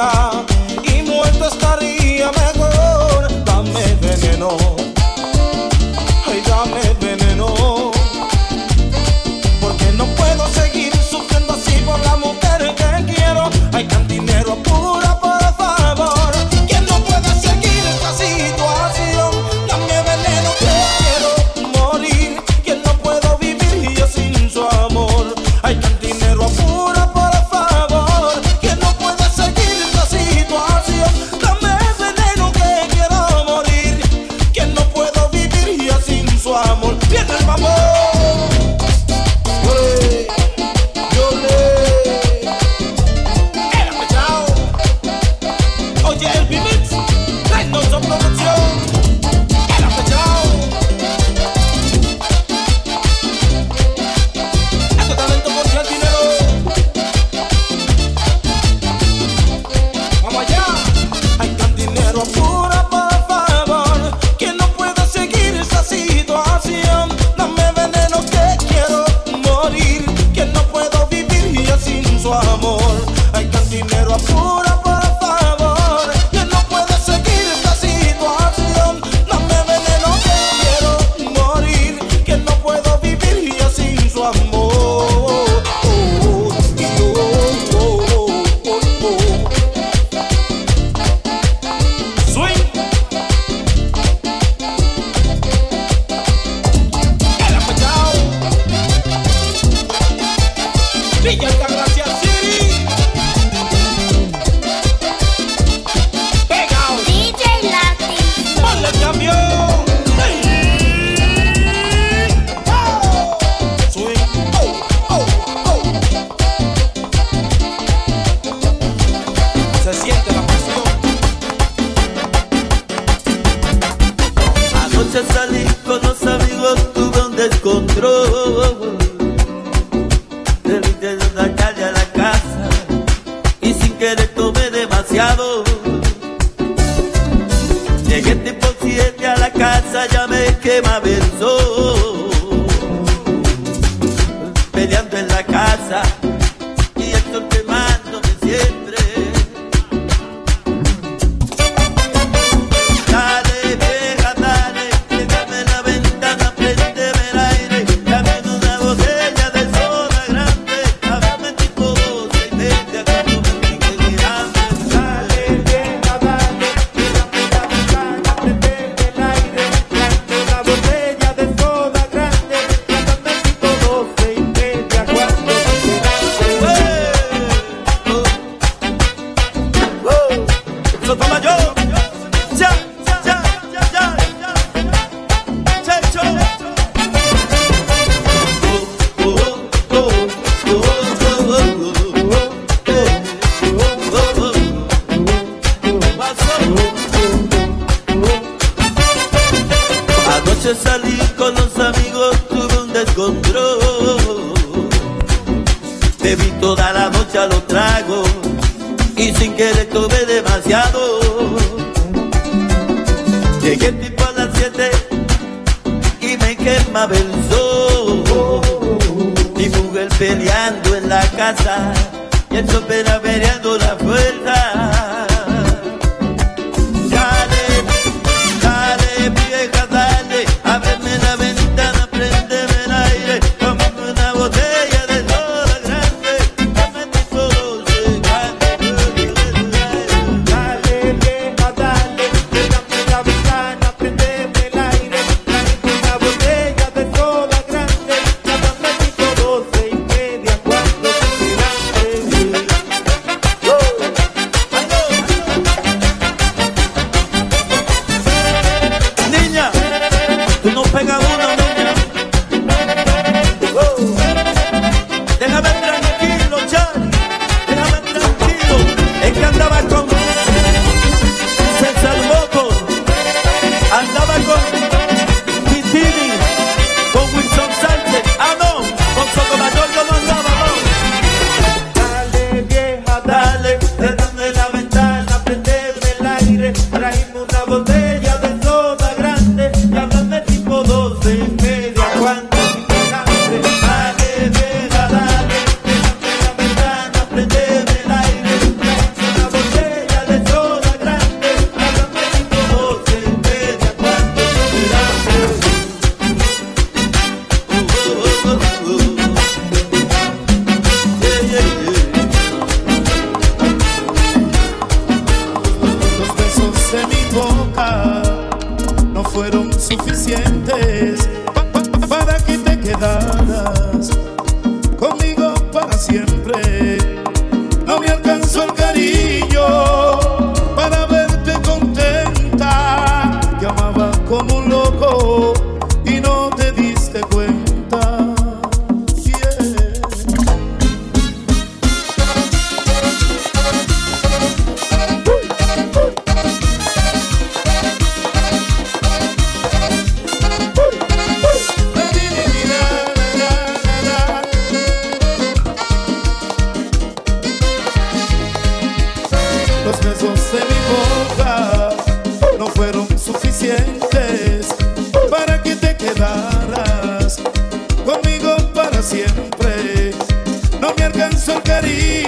vida. Be your tomé demasiado. Llegué tipo siete a la casa, ya me quemaba el sol. con los amigos tuve un descontrol. Te vi toda la noche a los tragos y sin querer tuve demasiado. Llegué tipo a las 7 y me quemaba el sol. Mi mujer peleando en la casa y el sopera peleando la fuerza. Cariño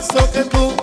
Apuesto que tú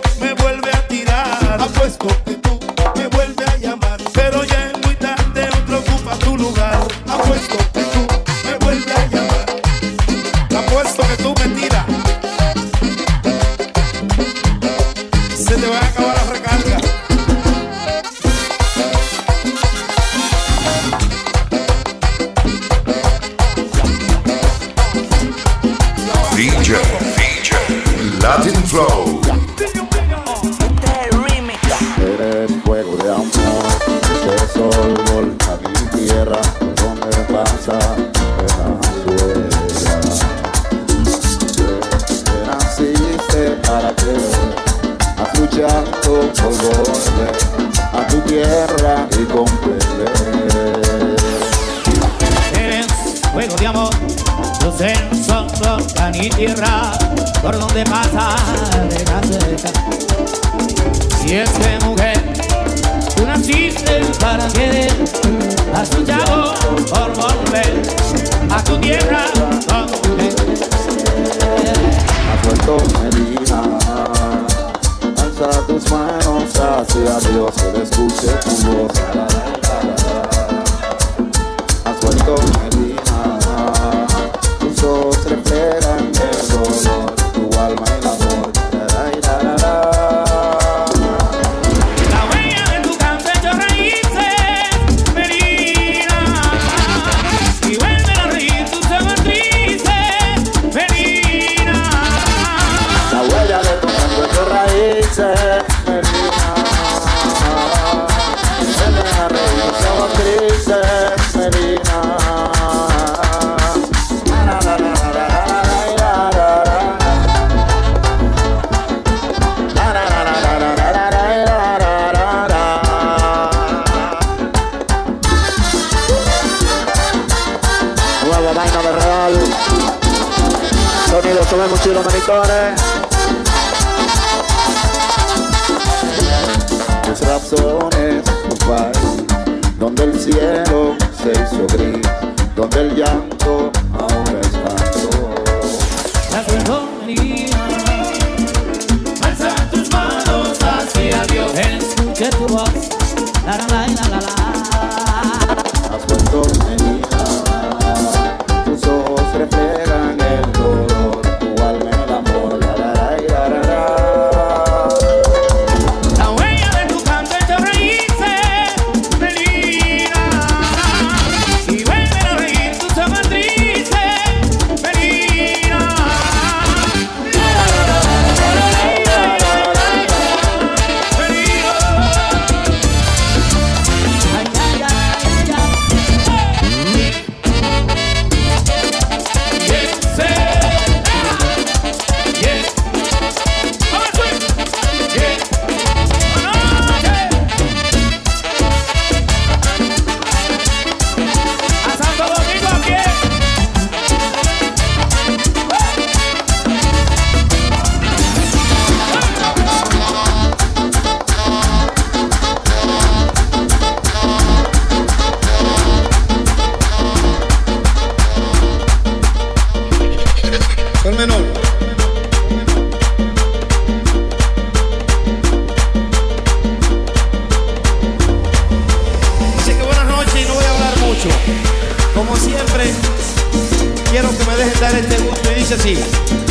tierra Mis razones, país donde el cielo se hizo gris, donde el llanto ahora es canto. La sintonía. Alza tus manos hacia Dios. Escuche tu voz. La. Quiero que me dejen dar este gusto y dice así.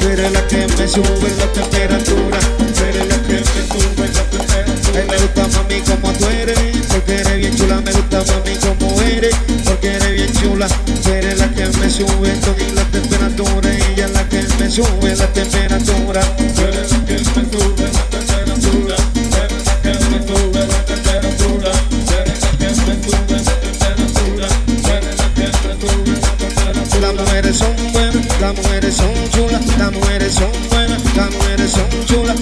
Tú eres la que me sube la temperatura, tú eres la que me sube la temperatura. Ay, me gusta mami como tú eres, porque eres bien chula, me gusta mami como eres, porque eres bien chula, tú eres la que me sube toda la temperatura, ella es la que me sube la temperatura, tú eres la que me sube la temperatura, la me sube la temperatura, me sube la temperatura, me sube la temperatura. Las mujeres son buenas, las mujeres son las mujeres son buenas, las mujeres son chulas,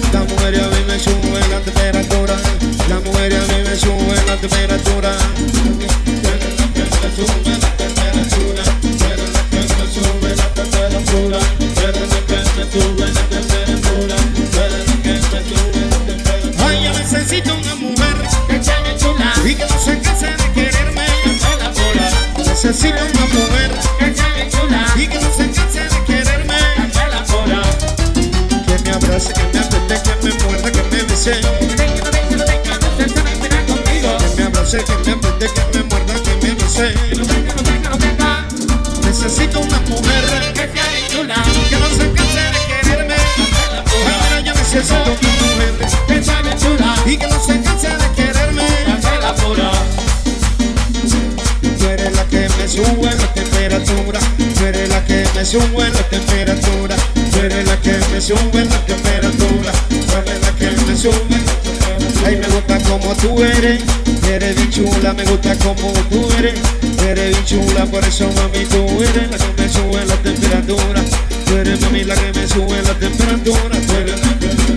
Que me abrace, que me apriete, que me muerda, que me bese. Necesito una mujer que sea que no se canse de quererme. Ahora yo necesito una mujer que sea chula y que no se canse de quererme. Tú eres la que me sube la temperatura, tú eres la que me sube la temperatura, tú eres la que me sube la temperatura, tú eres la que me sube la. Ay, me gusta como tú eres, eres bien chula, me gusta como tú eres, eres bien chula, por eso mami tú eres la que me sube la temperatura, tú eres mami la que me sube la temperatura, tú eres la que me la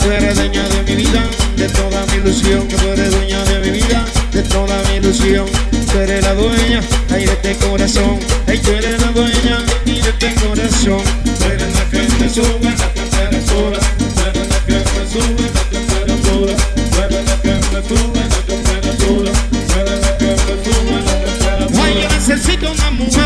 tú eres la la la la la la dueña de mi vida, de toda mi ilusión, que tú eres dueña de mi vida, de toda mi ilusión. Tú eres la dueña, ay de este corazón, ay tú eres Ay, yo necesito una mujer.